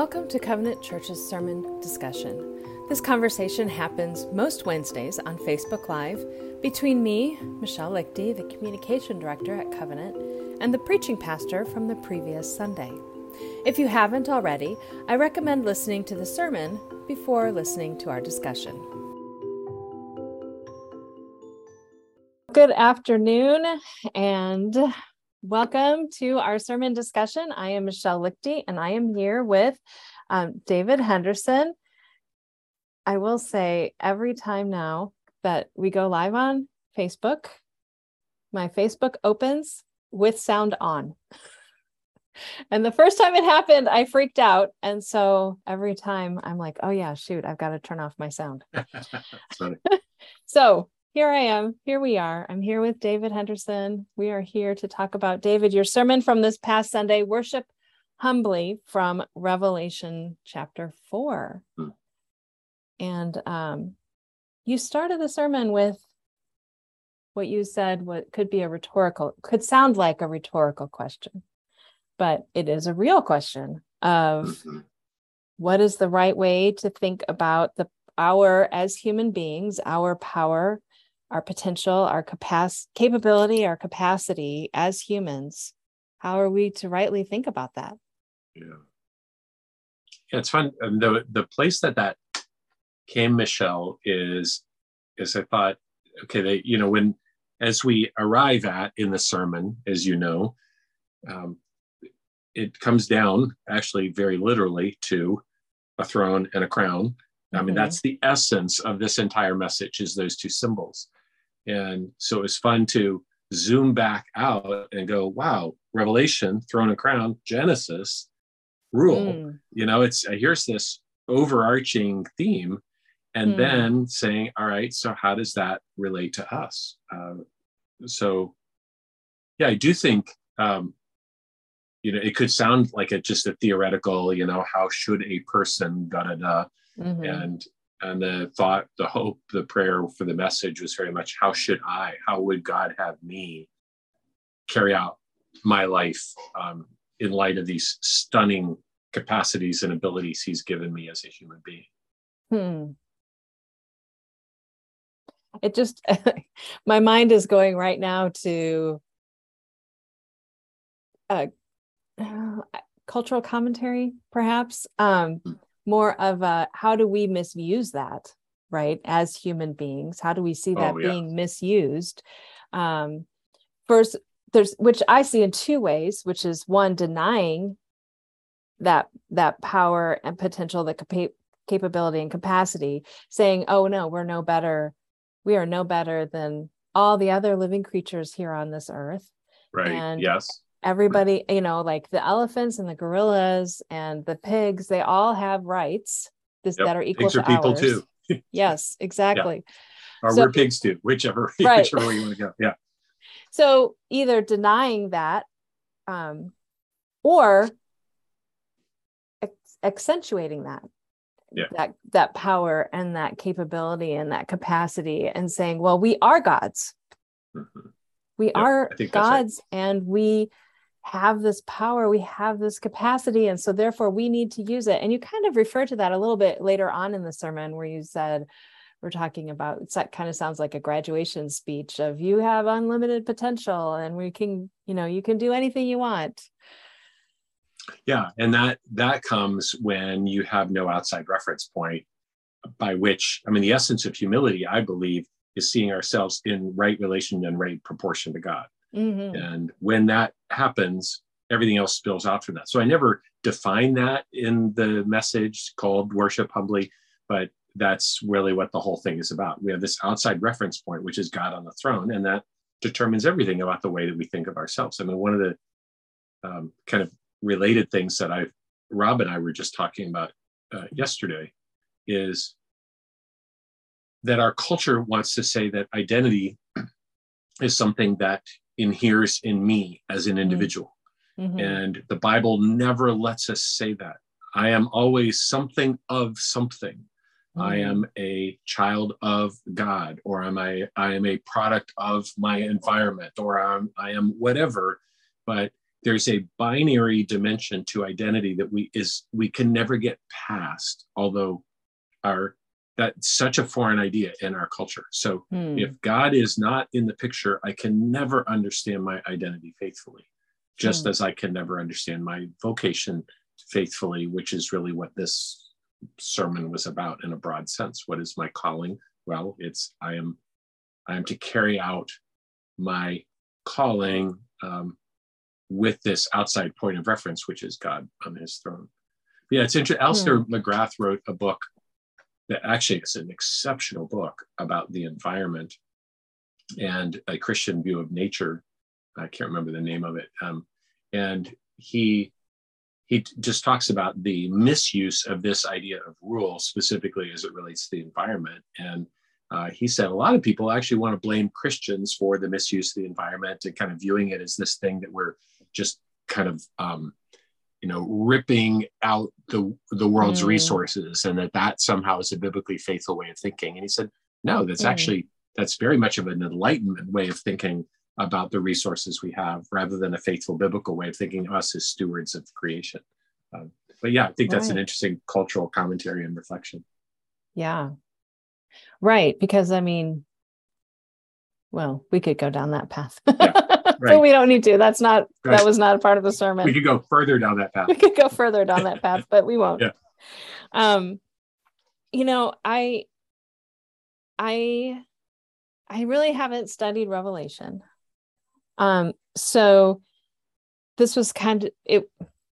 Welcome to Covenant Church's sermon discussion. This conversation happens most Wednesdays on Facebook Live between me, Michelle Lichty, the communication director at Covenant, and the preaching pastor from the previous Sunday. If you haven't already, I recommend listening to the sermon before listening to our discussion. Good afternoon and welcome to our sermon discussion. I am Michelle Lichty and I am here with um, David Henderson. I will say every time now that we go live on Facebook, my Facebook opens with sound on. and the first time it happened, I freaked out. And so every time I'm like, oh, yeah, shoot, I've got to turn off my sound. so here I am. Here we are. I'm here with David Henderson. We are here to talk about David, your sermon from this past Sunday, Worship Humbly from Revelation chapter four. Hmm. And um, you started the sermon with what you said what could be a rhetorical could sound like a rhetorical question but it is a real question of mm-hmm. what is the right way to think about the our as human beings our power our potential our capacity capability our capacity as humans how are we to rightly think about that? Yeah. Yeah it's fun. And the the place that that came michelle is is i thought okay they you know when as we arrive at in the sermon as you know um, it comes down actually very literally to a throne and a crown. I mean mm-hmm. that's the essence of this entire message is those two symbols and so it was fun to zoom back out and go wow revelation throne and crown genesis rule mm. you know it's here's this overarching theme and mm. then saying all right so how does that relate to us uh, so yeah i do think um, you know it could sound like a just a theoretical you know how should a person da da da mm-hmm. and and the thought the hope the prayer for the message was very much how should i how would god have me carry out my life um, in light of these stunning capacities and abilities he's given me as a human being? Hmm. It just my mind is going right now to uh, cultural commentary perhaps. Um, hmm. More of a how do we misuse that right as human beings how do we see that oh, yeah. being misused um, first there's which i see in two ways which is one denying that that power and potential the capa- capability and capacity saying oh no we're no better we are no better than all the other living creatures here on this earth. Right. And yes. Everybody, you know, like the elephants and the gorillas and the pigs, they all have rights this, yep. that are equal pigs to are people ours. too. yes, exactly. Yeah. Or so, we're pigs too, whichever, right. whichever way you want to go. Yeah. So either denying that um, or accentuating that yeah. that that power and that capability and that capacity and saying well we are gods mm-hmm. we are gods right. and we have this power we have this capacity and so therefore we need to use it. And you kind of refer to that a little bit later on in the sermon where you said we're talking about that kind of sounds like a graduation speech of you have unlimited potential and we can you know you can do anything you want. Yeah and that that comes when you have no outside reference point by which i mean the essence of humility i believe is seeing ourselves in right relation and right proportion to god mm-hmm. and when that happens everything else spills out from that. So i never define that in the message called worship humbly but that's really what the whole thing is about. We have this outside reference point which is god on the throne and that determines everything about the way that we think of ourselves. I mean one of the um, kind of related things that I, Rob and I were just talking about uh, yesterday, is that our culture wants to say that identity is something that inheres in me as an mm-hmm. individual. Mm-hmm. And the Bible never lets us say that. I am always something of something. Mm-hmm. I am a child of God, or am I, I am a product of my environment, or I'm, I am whatever. But there's a binary dimension to identity that we is we can never get past although our that's such a foreign idea in our culture so hmm. if god is not in the picture i can never understand my identity faithfully just hmm. as i can never understand my vocation faithfully which is really what this sermon was about in a broad sense what is my calling well it's i am i am to carry out my calling um, with this outside point of reference, which is God on his throne. Yeah, it's interesting. Alister hmm. McGrath wrote a book that actually is an exceptional book about the environment and a Christian view of nature. I can't remember the name of it. Um, and he he just talks about the misuse of this idea of rule, specifically as it relates to the environment. And uh, he said a lot of people actually want to blame Christians for the misuse of the environment and kind of viewing it as this thing that we're just kind of um, you know ripping out the the world's mm. resources and that that somehow is a biblically faithful way of thinking and he said no that's mm. actually that's very much of an enlightenment way of thinking about the resources we have rather than a faithful biblical way of thinking us as stewards of creation um, but yeah i think that's right. an interesting cultural commentary and reflection yeah right because i mean well we could go down that path yeah. right. but we don't need to. That's not right. that was not a part of the sermon. We could go further down that path. We could go further down that path, but we won't. Yeah. Um, you know, I I I really haven't studied Revelation. Um, so this was kind of it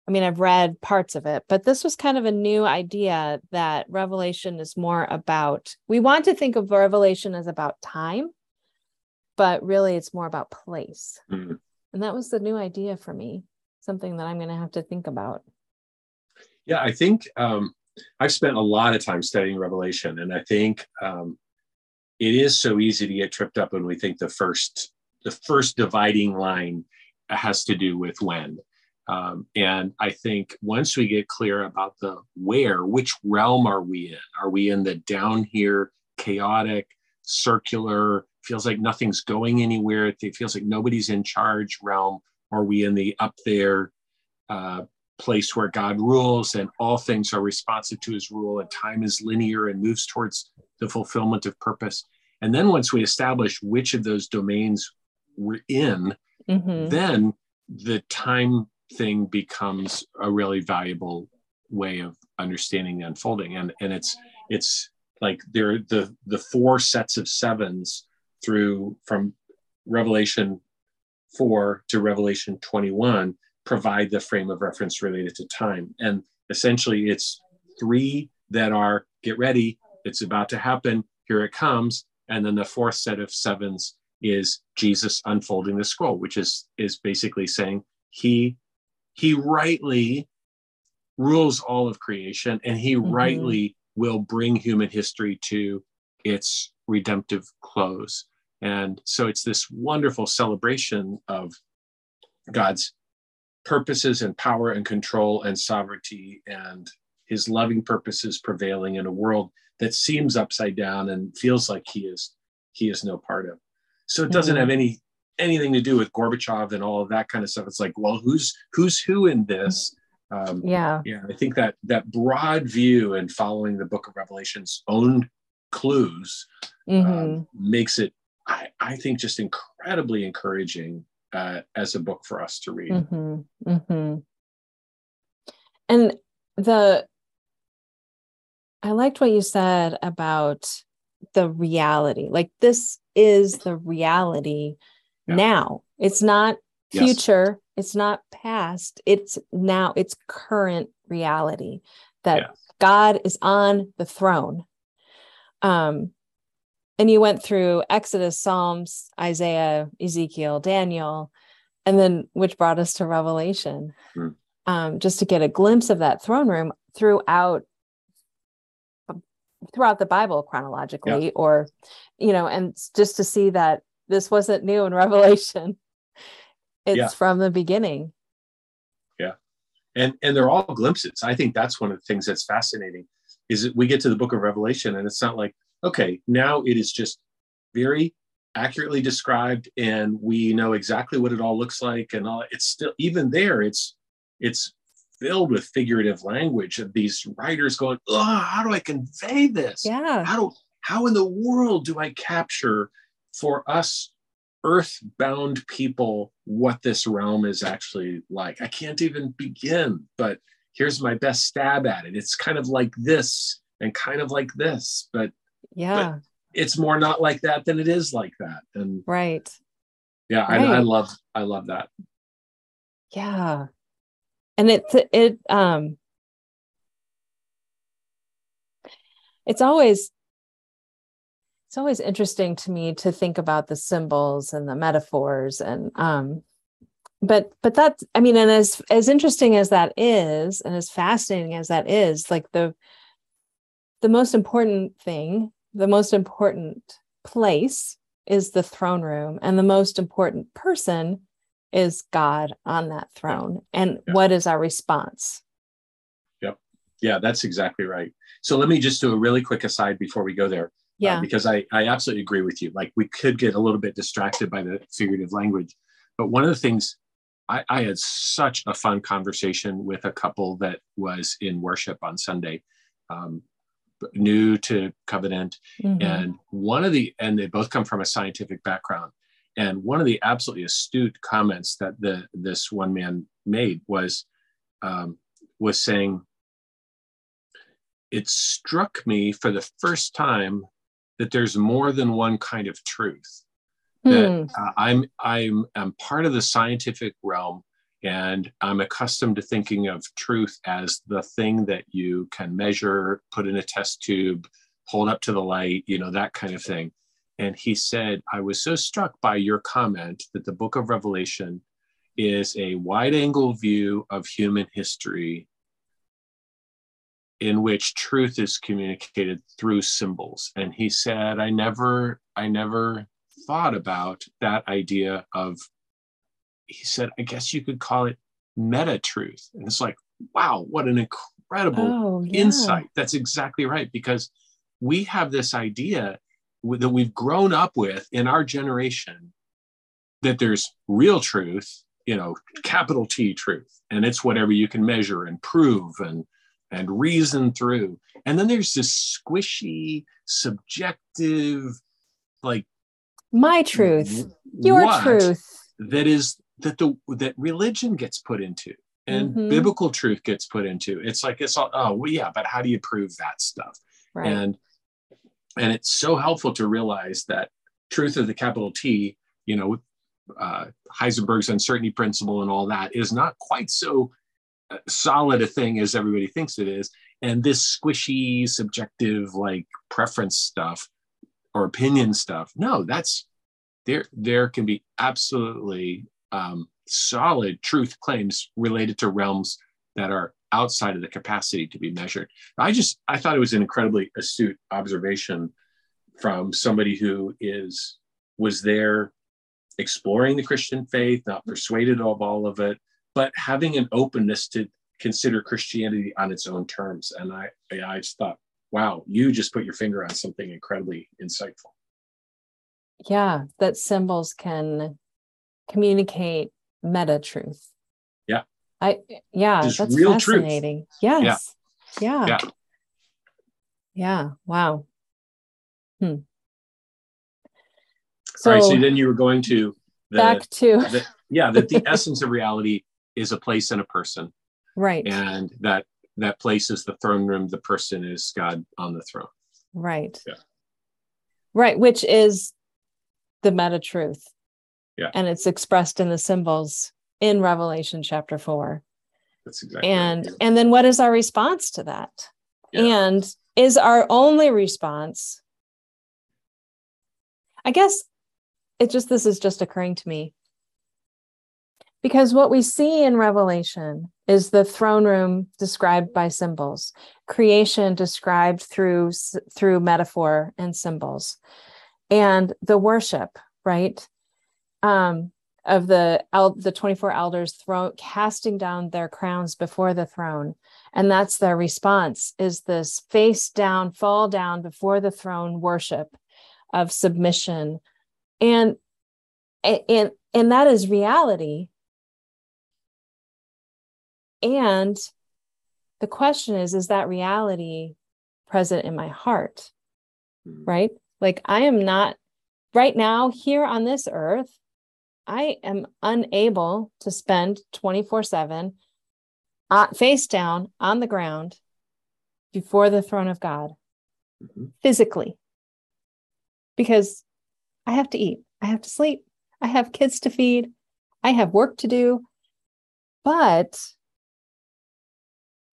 I mean, I've read parts of it, but this was kind of a new idea that Revelation is more about. We want to think of Revelation as about time, but really it's more about place. Mm-hmm. And that was the new idea for me, something that I'm going to have to think about. Yeah, I think um, I've spent a lot of time studying Revelation, and I think um, it is so easy to get tripped up when we think the first the first dividing line has to do with when. Um, and I think once we get clear about the where, which realm are we in? Are we in the down here, chaotic, circular, feels like nothing's going anywhere. It feels like nobody's in charge realm. Are we in the up there uh, place where God rules and all things are responsive to his rule and time is linear and moves towards the fulfillment of purpose? And then once we establish which of those domains we're in, mm-hmm. then the time thing becomes a really valuable way of understanding the unfolding. And, and it's, it's like there, the, the four sets of sevens through from Revelation 4 to Revelation 21 provide the frame of reference related to time. And essentially, it's three that are get ready, it's about to happen, here it comes. And then the fourth set of sevens is Jesus unfolding the scroll, which is is basically saying he he rightly rules all of creation and he mm-hmm. rightly will bring human history to its redemptive close. And so it's this wonderful celebration of God's purposes and power and control and sovereignty and his loving purposes prevailing in a world that seems upside down and feels like he is he is no part of. So it doesn't mm-hmm. have any anything to do with Gorbachev and all of that kind of stuff. It's like, well, who's who's who in this? Um, yeah, yeah. I think that that broad view and following the Book of Revelation's own clues mm-hmm. um, makes it I, I think just incredibly encouraging uh, as a book for us to read. Mm-hmm. Mm-hmm. And the, I liked what you said about the reality. Like this is the reality yeah. now. It's not future. Yes. It's not past. It's now. It's current reality that yes. God is on the throne. Um, and you went through Exodus, Psalms, Isaiah, Ezekiel, Daniel, and then which brought us to Revelation, mm. um, just to get a glimpse of that throne room throughout throughout the Bible chronologically, yeah. or you know, and just to see that this wasn't new in Revelation. It's yeah. from the beginning. Yeah. And and they're all glimpses. I think that's one of the things that's fascinating is that we get to the book of Revelation and it's not like okay, now it is just very accurately described and we know exactly what it all looks like and all it's still even there it's it's filled with figurative language of these writers going oh how do i convey this? Yeah. How do how in the world do i capture for us earthbound people what this realm is actually like? I can't even begin but here's my best stab at it. It's kind of like this and kind of like this but yeah. but it's more not like that than it is like that. And right. Yeah right. I, I love i love that. Yeah. And it's it um it's always it's always interesting to me to think about the symbols and the metaphors and um but but that's i mean and as as interesting as that is and as fascinating as that is like the the most important thing the most important place is the throne room and the most important person is god on that throne. And Yeah. what is our response? Yep. yeah that's exactly right. So let me just do a really quick aside before we go there uh, yeah. because I, I absolutely agree with you. Like we could get a little bit distracted by the figurative language but one of the things I, I had such a fun conversation with a couple that was in worship on sunday. Um, new to covenant. Mhm. and one of the and they both come from a scientific background. And one of the absolutely astute comments that the this one man made was um, was saying it struck me for the first time that there's more than one kind of truth. That uh, I'm I'm I'm part of the scientific realm, and I'm accustomed to thinking of truth as the thing that you can measure, put in a test tube, hold up to the light, you know that kind of thing. And he said, I was so struck by your comment that the Book of Revelation is a wide-angle view of human history in which truth is communicated through symbols and he said i never i never thought about that idea of he said i guess you could call it meta truth and it's like wow what an incredible oh yeah. insight. That's exactly right because we have this idea that we've grown up with in our generation that there's real truth you know capital t truth and it's whatever you can measure and prove and and reason through. And then there's this squishy subjective like my truth. your truth. that is that the that religion gets put into and Mhm. biblical truth gets put into. It's like it's all oh well yeah but how do you prove that stuff? Right. And and it's so helpful to realize that truth of the capital t you know uh, heisenberg's uncertainty principle and all that is not quite so uh, solid a thing as everybody thinks it is. And this squishy subjective like preference stuff or opinion stuff no that's there there can be absolutely um, solid truth claims related to realms that are outside of the capacity to be measured. I just i thought it was an incredibly astute observation from somebody who is was there exploring the christian faith not persuaded of all of it but having an openness to consider christianity on its own terms. And i i just thought wow you just put your finger on something incredibly insightful. Yeah that symbols can communicate meta truth. Yeah. i yeah Just that's real truth. fascinating. Yes. Yeah. Yeah. yeah. Wow. Hmm. All right so so then you were going to the, back to the yeah that the essence of reality is a place and a person. Right. And that that place is the throne room the person is god on the throne. Right. Yeah. right which is the meta truth Yeah. and it's expressed in the symbols in revelation chapter 4 that's exactly right. and and then what is our response to that Yeah. and is our only response i guess it just this is just occurring to me because what we see in revelation is the throne room described by symbols creation described through through metaphor and symbols and the worship right um of the el- the 24 elders throw casting down their crowns before the throne. And that's their response is this face down fall down before the throne worship of submission. And and and that is reality. And the question is is that reality present in my heart? Mm-hmm. right? Like i am not right now here on this earth i am unable to spend 24 7 uh, face down on the ground before the throne of god mm-hmm. physically. Because i have to eat i have to sleep i have kids to feed i have work to do. But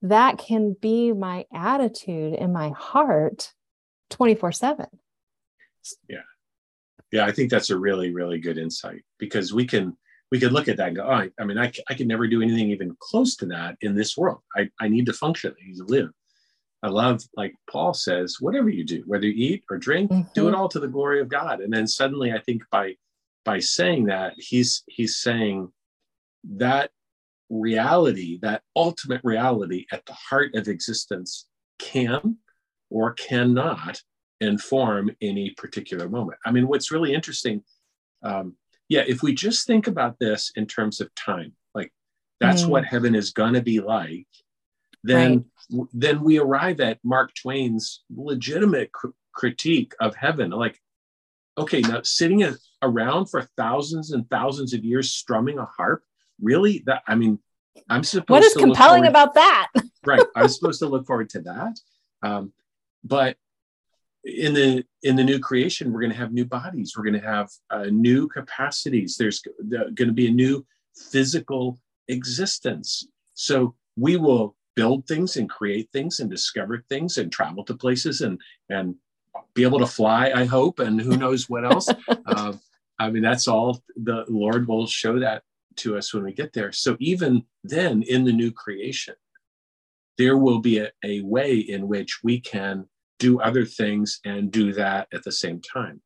that can be my attitude in my heart 24 7 yeah yeah i think that's a really really good insight because we can we could look at that and go oh, I, I mean I, I can never do anything even close to that in this world. I, I need to function. I need to live. I love like paul says whatever you do whether you eat or drink mm-hmm. do it all to the glory of god. And then suddenly i think by by saying that he's he's saying that reality, that ultimate reality at the heart of existence, can or cannot inform any particular moment. I mean, what's really interesting, um, yeah, if we just think about this in terms of time, like that's mm. what heaven is going to be like, then right. then we arrive at Mark Twain's legitimate cr- critique of heaven. Like, okay, now sitting around for thousands and thousands of years strumming a harp really that i mean i'm supposed what is compelling about that right i'm supposed to look forward to that um, but in the in the new creation we're going to have new bodies. We're going to have uh, new capacities. There's going to be a new physical existence. So we will build things and create things and discover things and travel to places and and be able to fly i hope and who knows what else. Uh, i mean that's all the lord will show that to us when we get there. So even then, in the new creation, there will be a, a way in which we can do other things and do that at the same time.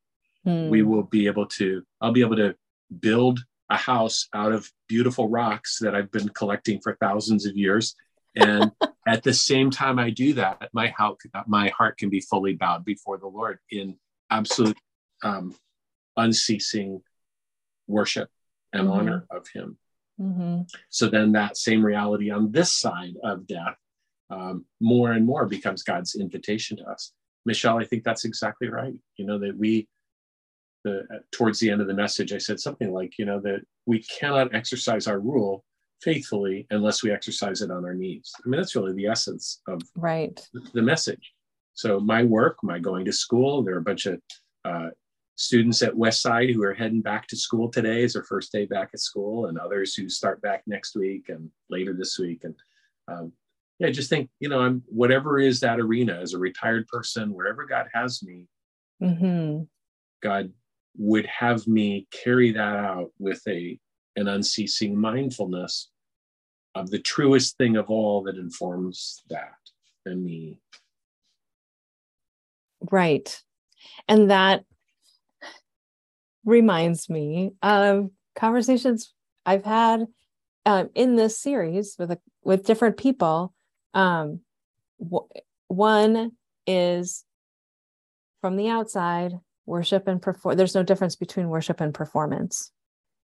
Mm. We will be able to, I'll be able to build a house out of beautiful rocks that I've been collecting for thousands of years. And at the same time I do that, my heart, my heart can be fully bowed before the Lord in absolute um, unceasing worship and mm-hmm. honor of him. Mm-hmm. So then that same reality on this side of death um, more and more becomes God's invitation to us. Michelle, I think that's exactly right. You know, that we, the, towards the end of the message, I said something like, you know, that we cannot exercise our rule faithfully unless we exercise it on our knees. I mean, that's really the essence of right the message. So my work, my going to school, there are a bunch of uh, students at Westside who are heading back to school today is their first day back at school, and others who start back next week and later this week. And um, yeah, I just think you know, I'm whatever is that arena as a retired person, wherever God has me, mm-hmm. God would have me carry that out with a an unceasing mindfulness of the truest thing of all that informs that and me. Right. And that reminds me of conversations I've had um, in this series with a, with different people. Um, w- one is from the outside, worship and perform. There's no difference between worship and performance.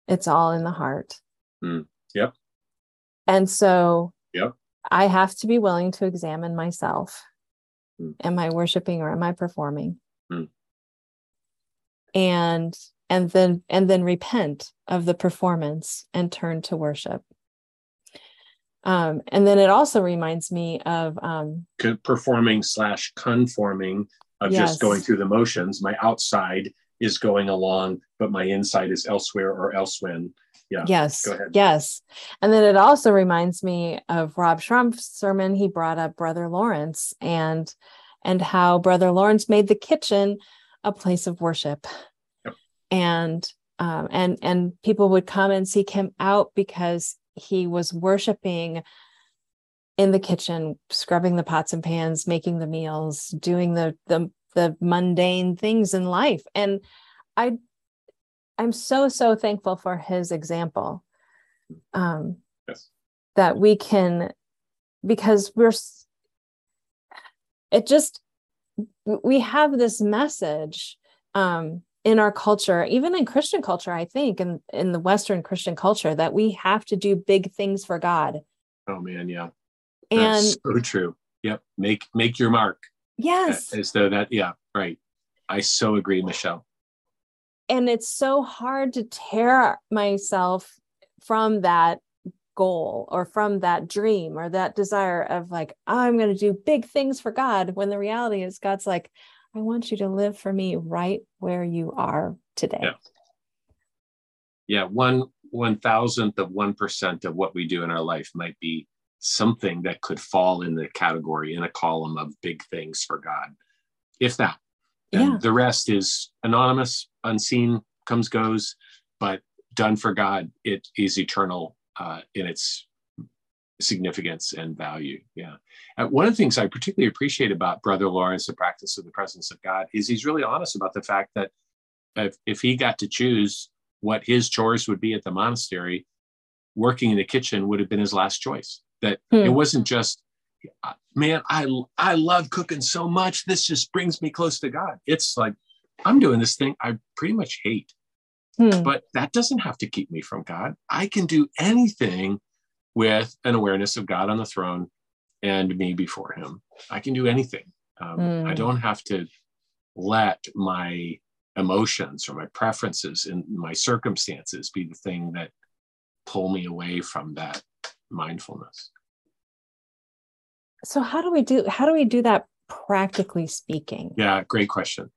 It's all in the heart. Mm. Yep. And so yep. I have to be willing to examine myself. Mm. Am I worshiping or am I performing? Mm. And and then and then repent of the performance and turn to worship um, and then it also reminds me of um, performing slash conforming of yes. just going through the motions. My outside is going along but my inside is elsewhere or elsewhere yeah yes yes. And then it also reminds me of rob schrumpf's sermon he brought up brother lawrence and and how brother lawrence made the kitchen a place of worship. And um, and and people would come and seek him out because he was worshiping in the kitchen scrubbing the pots and pans making the meals doing the the the mundane things in life and i i'm so so thankful for his example um yes. that we can because we're it just we have this message um in our culture, even in Christian culture, I think, in, in the Western Christian culture, that we have to do big things for God. Oh man, yeah. And That's so true. Yep. Make make your mark. yes, As though that, yeah, right. I so agree, Michelle. and it's so hard to tear myself from that goal or from that dream or that desire of like i'm going to do big things for god when the reality is god's like i want you to live for me right where you are today Yeah. Yeah, one one thousandth of one percent of what we do in our life might be something that could fall in the category in a column of big things for God, if that. And Yeah. the rest is anonymous, unseen, comes goes, but done for God, it is eternal uh, in its significance and value. Yeah. And one of the things I particularly appreciate about Brother Lawrence, the practice of the presence of God, is he's really honest about the fact that if, if he got to choose what his chores would be at the monastery, working in the kitchen would have been his last choice. That it Hmm. wasn't just, man, I I love cooking so much. This just brings me close to God. It's like I'm doing this thing I pretty much hate, Hmm. but that doesn't have to keep me from God. I can do anything with an awareness of God on the throne and me before Him. I can do anything. Um, Mm. I don't have to let my emotions or my preferences and my circumstances be the thing that pull me away from that mindfulness. so how do we do how do we do that practically speaking Yeah, great question.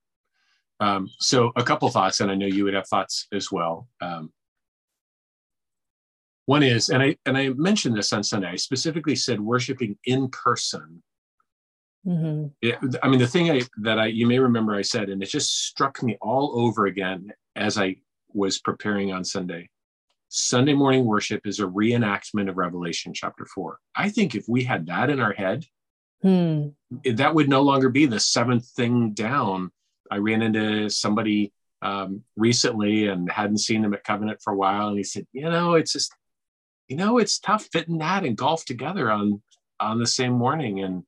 Um, so a couple thoughts, and I know you would have thoughts as well. Um, one is, and I and I mentioned this on Sunday. I specifically said worshiping in person. Mhm. It, I mean, the thing I, that I you may remember I said, and it just struck me all over again as I was preparing on Sunday. Sunday morning worship is a reenactment of Revelation chapter four. I think if we had that in our head, Hmm. it- that would no longer be the seventh thing down. I ran into somebody um, recently and hadn't seen him at Covenant for a while, and he said, "You know, it's just, you know, it's tough fitting that and golf together on on the same morning." And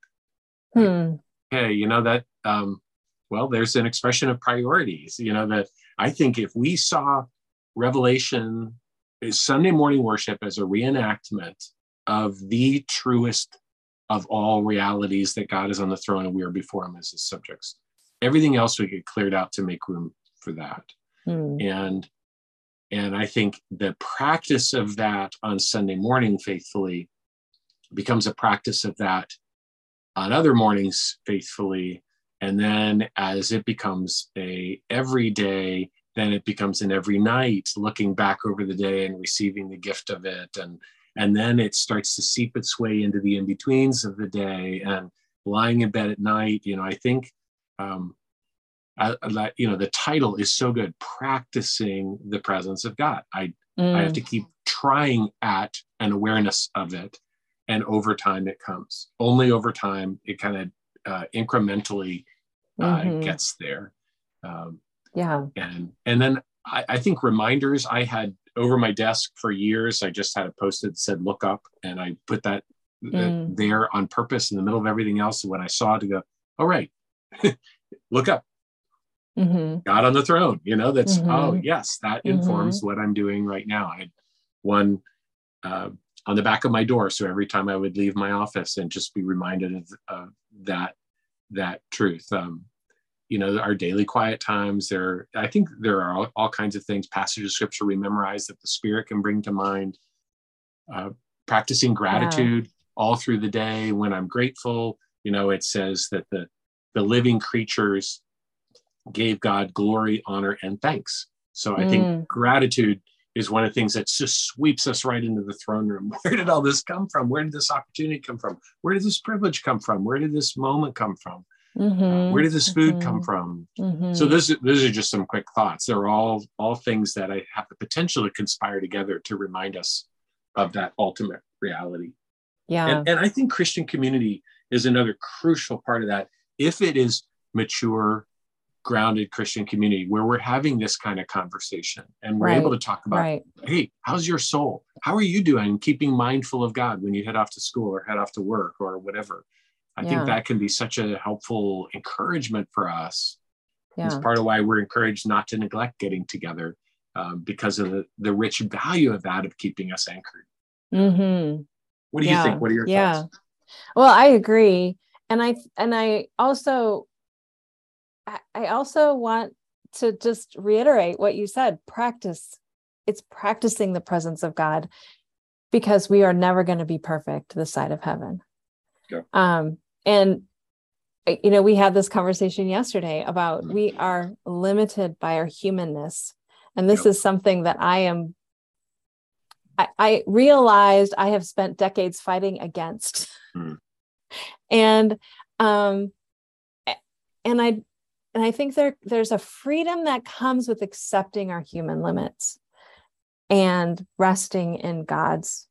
Hmm. hey, you know that, um, well, there's an expression of priorities. You know that I think if we saw Revelation, is Sunday morning worship as a reenactment of the truest of all realities that God is on the throne and we are before Him as His subjects. Everything else would get cleared out to make room for that. Hmm. And and I think the practice of that on Sunday morning faithfully becomes a practice of that on other mornings faithfully. And then as it becomes a everyday, then it becomes an every night looking back over the day and receiving the gift of it. And and then it starts to seep its way into the in-betweens of the day and lying in bed at night. You know, I think um, I, I you know the title is so good practicing the presence of god. I i have to keep trying at an awareness of it and over time it comes. Only over time it kind of uh, incrementally uh, Mhm. gets there. Um, yeah. and and then I, I think reminders i had over my desk for years i just had a post-it that said look up and i put that uh, Mm. there on purpose in the middle of everything else. And when i saw it to go all right. Look up Mhm. God on the throne. You know, that's oh Mhm. yes, that informs what I'm doing right now. I had one uh, on the back of my door, so every time I would leave my office and just be reminded of, of that that truth. Um, you know, our daily quiet times. There, I think there are all, all kinds of things. Passages of scripture we memorize that the Spirit can bring to mind. Uh, practicing gratitude all through the day. When I'm grateful, you know, it says that the the living creatures gave God glory, honor, and thanks. So I think Mm. gratitude is one of the things that just sweeps us right into the throne room. Where did all this come from? Where did this opportunity come from? Where did this privilege come from? Where did this moment come from? Uh, Mhm. where did this food come Mhm. from? Mhm. So those those are just some quick thoughts. They're all all things that I have the potential to conspire together to remind us of that ultimate reality. yeah And, and I think Christian community is another crucial part of that. If it is mature, grounded Christian community where we're having this kind of conversation and we're able to talk about, right hey, how's your soul? How are you doing keeping mindful of God when you head off to school or head off to work or whatever? I Yeah. think that can be such a helpful encouragement for us Yeah. It's part of why we're encouraged not to neglect getting together um, because of the, the rich value of that of keeping us anchored. Mm-hmm. What do you think? What are your Yeah. thoughts? Well, I agree. And I and I also I- also want to just reiterate what you said. Practice. It's practicing the presence of God because we are never going to be perfect this side of heaven. Yeah. Um and you know, we had this conversation yesterday about we are limited by our humanness. And this Yep. is something that I am I, I realized I have spent decades fighting against. Hmm. And um and I and I think there there's a freedom that comes with accepting our human limits and resting in God's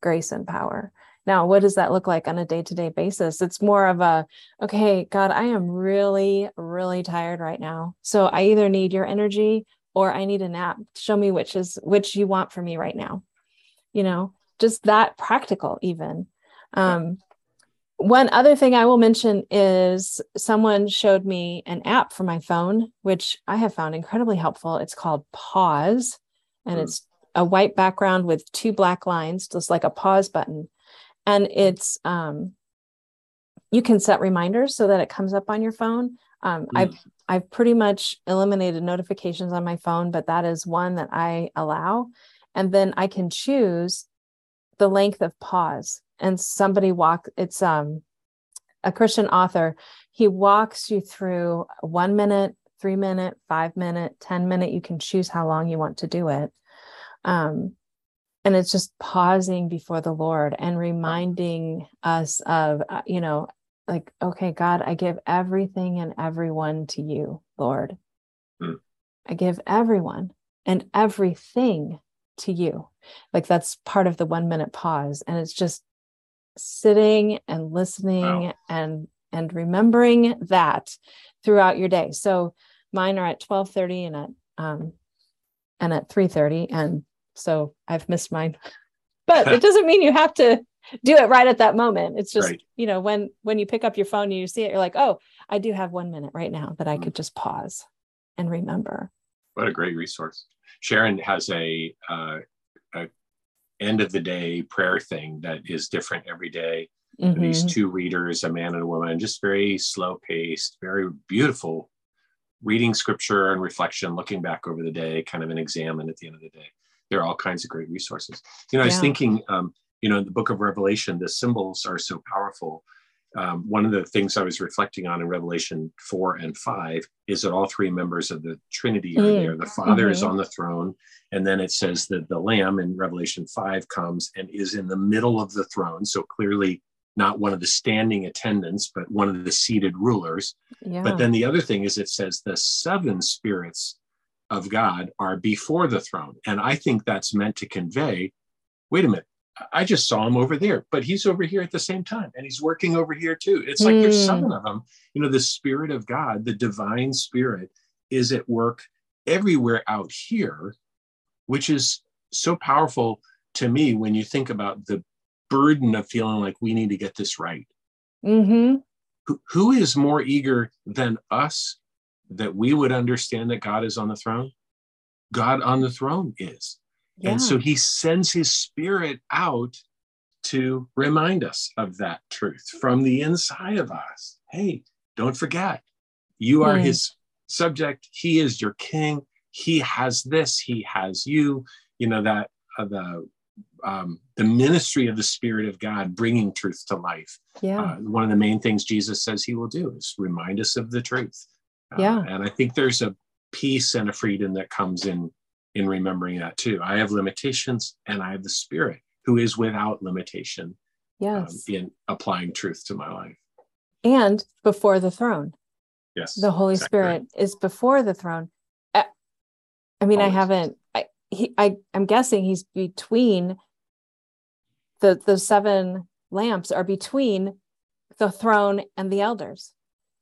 grace and power. Now, what does that look like on a day-to-day basis? It's more of a okay, God, I am really really tired right now. So I either need your energy or I need a nap. Show me which is which you want for me right now you know just that practical even um one other thing i will mention is someone showed me an app for my phone which i have found incredibly helpful. It's called pause and Hmm. it's a white background with two black lines just like a pause button. And it's um you can set reminders so that it comes up on your phone. Um, Hmm. i've i've pretty much eliminated notifications on my phone but that is one that i allow. And then i can choose the length of pause and somebody walk it's um a christian author. He walks you through one minute three minute five minute ten minute. You can choose how long you want to do it. Um and it's just pausing before the lord and reminding us of uh, you know like okay god i give everything and everyone to you lord. Hmm. i give everyone and everything to you. Like that's part of the one minute pause. And it's just sitting and listening Wow. and and remembering that throughout your day so mine are at 12:30 and at um and at 3:30 and so I've missed mine but it doesn't mean you have to do it right at that moment it's just Right. you know when when you pick up your phone and you see it you're like oh I do have 1 minute right now that I Mm. could just pause and remember What a great resource. Sharon has a, uh, a end of the day prayer thing that is different every day. These Mhm. two readers, a man and a woman, just very slow paced, very beautiful reading scripture and reflection, looking back over the day, kind of an examen at the end of the day. There are all kinds of great resources. You know, I was thinking, um, you know, in the book of Revelation, the symbols are so powerful. Um, one of the things I was reflecting on in Revelation 4 and 5 is that all three members of the Trinity are Mm. there. The Father is Mhm. on the throne, and then it says that the Lamb in Revelation 5 comes and is in the middle of the throne. So clearly, not one of the standing attendants, but one of the seated rulers. yeah But then the other thing is it says the seven spirits of God are before the throne. And I think that's meant to convey wait a minute, I just saw him over there, but he's over here at the same time and he's working over here too. It's like there's Hmm. seven of them. You know, the Spirit of God, the divine Spirit, is at work everywhere out here, which is so powerful to me when you think about the burden of feeling like we need to get this right hmm who, who is more eager than us that we would understand that God is on the throne? God on the throne is. Yeah And so he sends his spirit out to remind us of that truth from the inside of us. Hey, don't forget, you are Hmm. his subject. He is your king. He has this. He has you. You know that uh, the um, the ministry of the Spirit of God bringing truth to life yeah uh, one of the main things Jesus says he will do is remind us of the truth. Uh, Yeah. And I think there's a peace and a freedom that comes in in remembering that too. I have limitations and I have the spirit who is without limitation um, yes in applying truth to my life. and before the throne Yes. the holy exactly spirit is before the throne Uh, i mean i haven't i he, i i'm guessing he's between the the seven lamps are between the throne and the elders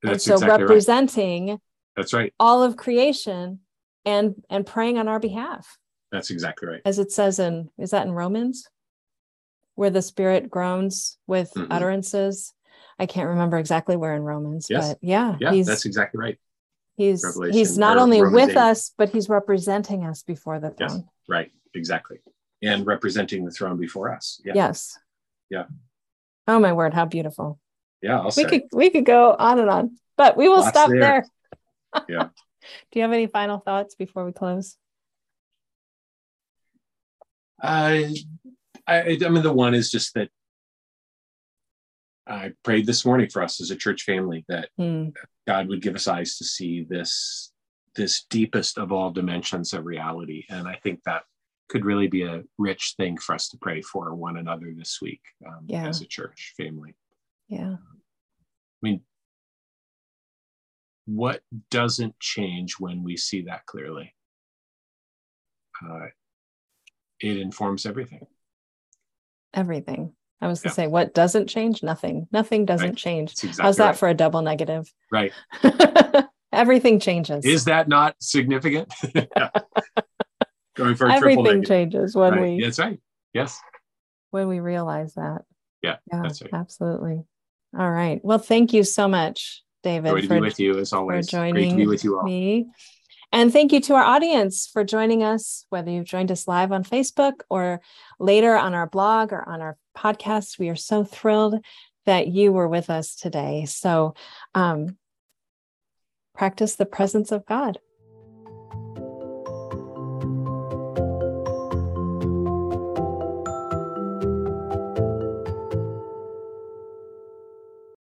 and so exactly right. representing That's right. all of creation and and praying on our behalf That's exactly right. as it says in is that in romans where the spirit groans with Mhm. utterances i can't remember exactly where in romans Yes. but yeah Yeah, that's exactly right. He's Revelation, he's not only Romans with eight. us, but he's representing us before the Yes. throne. Right. Exactly. And representing the throne before us. Yeah. Yes. Yeah. Oh my word, how beautiful. Yeah. I'll We say. could we could go on and on, but we will Lots stop there. there. Yeah. Do you have any final thoughts before we close? I, I, I mean, the one is just that I prayed this morning for us as a church family that Hmm. God would give us eyes to see this this deepest of all dimensions of reality, and I think that could really be a rich thing for us to pray for one another this week um, Yeah. as a church family. Yeah. I mean, what doesn't change when we see that clearly? Uh, it informs everything. Everything. I was gonna Yeah. say what doesn't change? Nothing. Nothing doesn't Right. change. Exactly How's that right. for a double negative? right. Everything changes. Is that not significant? Going for a triple Everything changes when right. we That's right. Yes. when we realize that. Yeah, Yeah, that's right. absolutely. All right. Well, thank you so much, David, Great to for, be with you as for always. Great to be with you all. me. And thank you to our audience for joining us, whether you've joined us live on Facebook or later on our blog or on our podcast. We are so thrilled that you were with us today. So, um, practice the presence of God.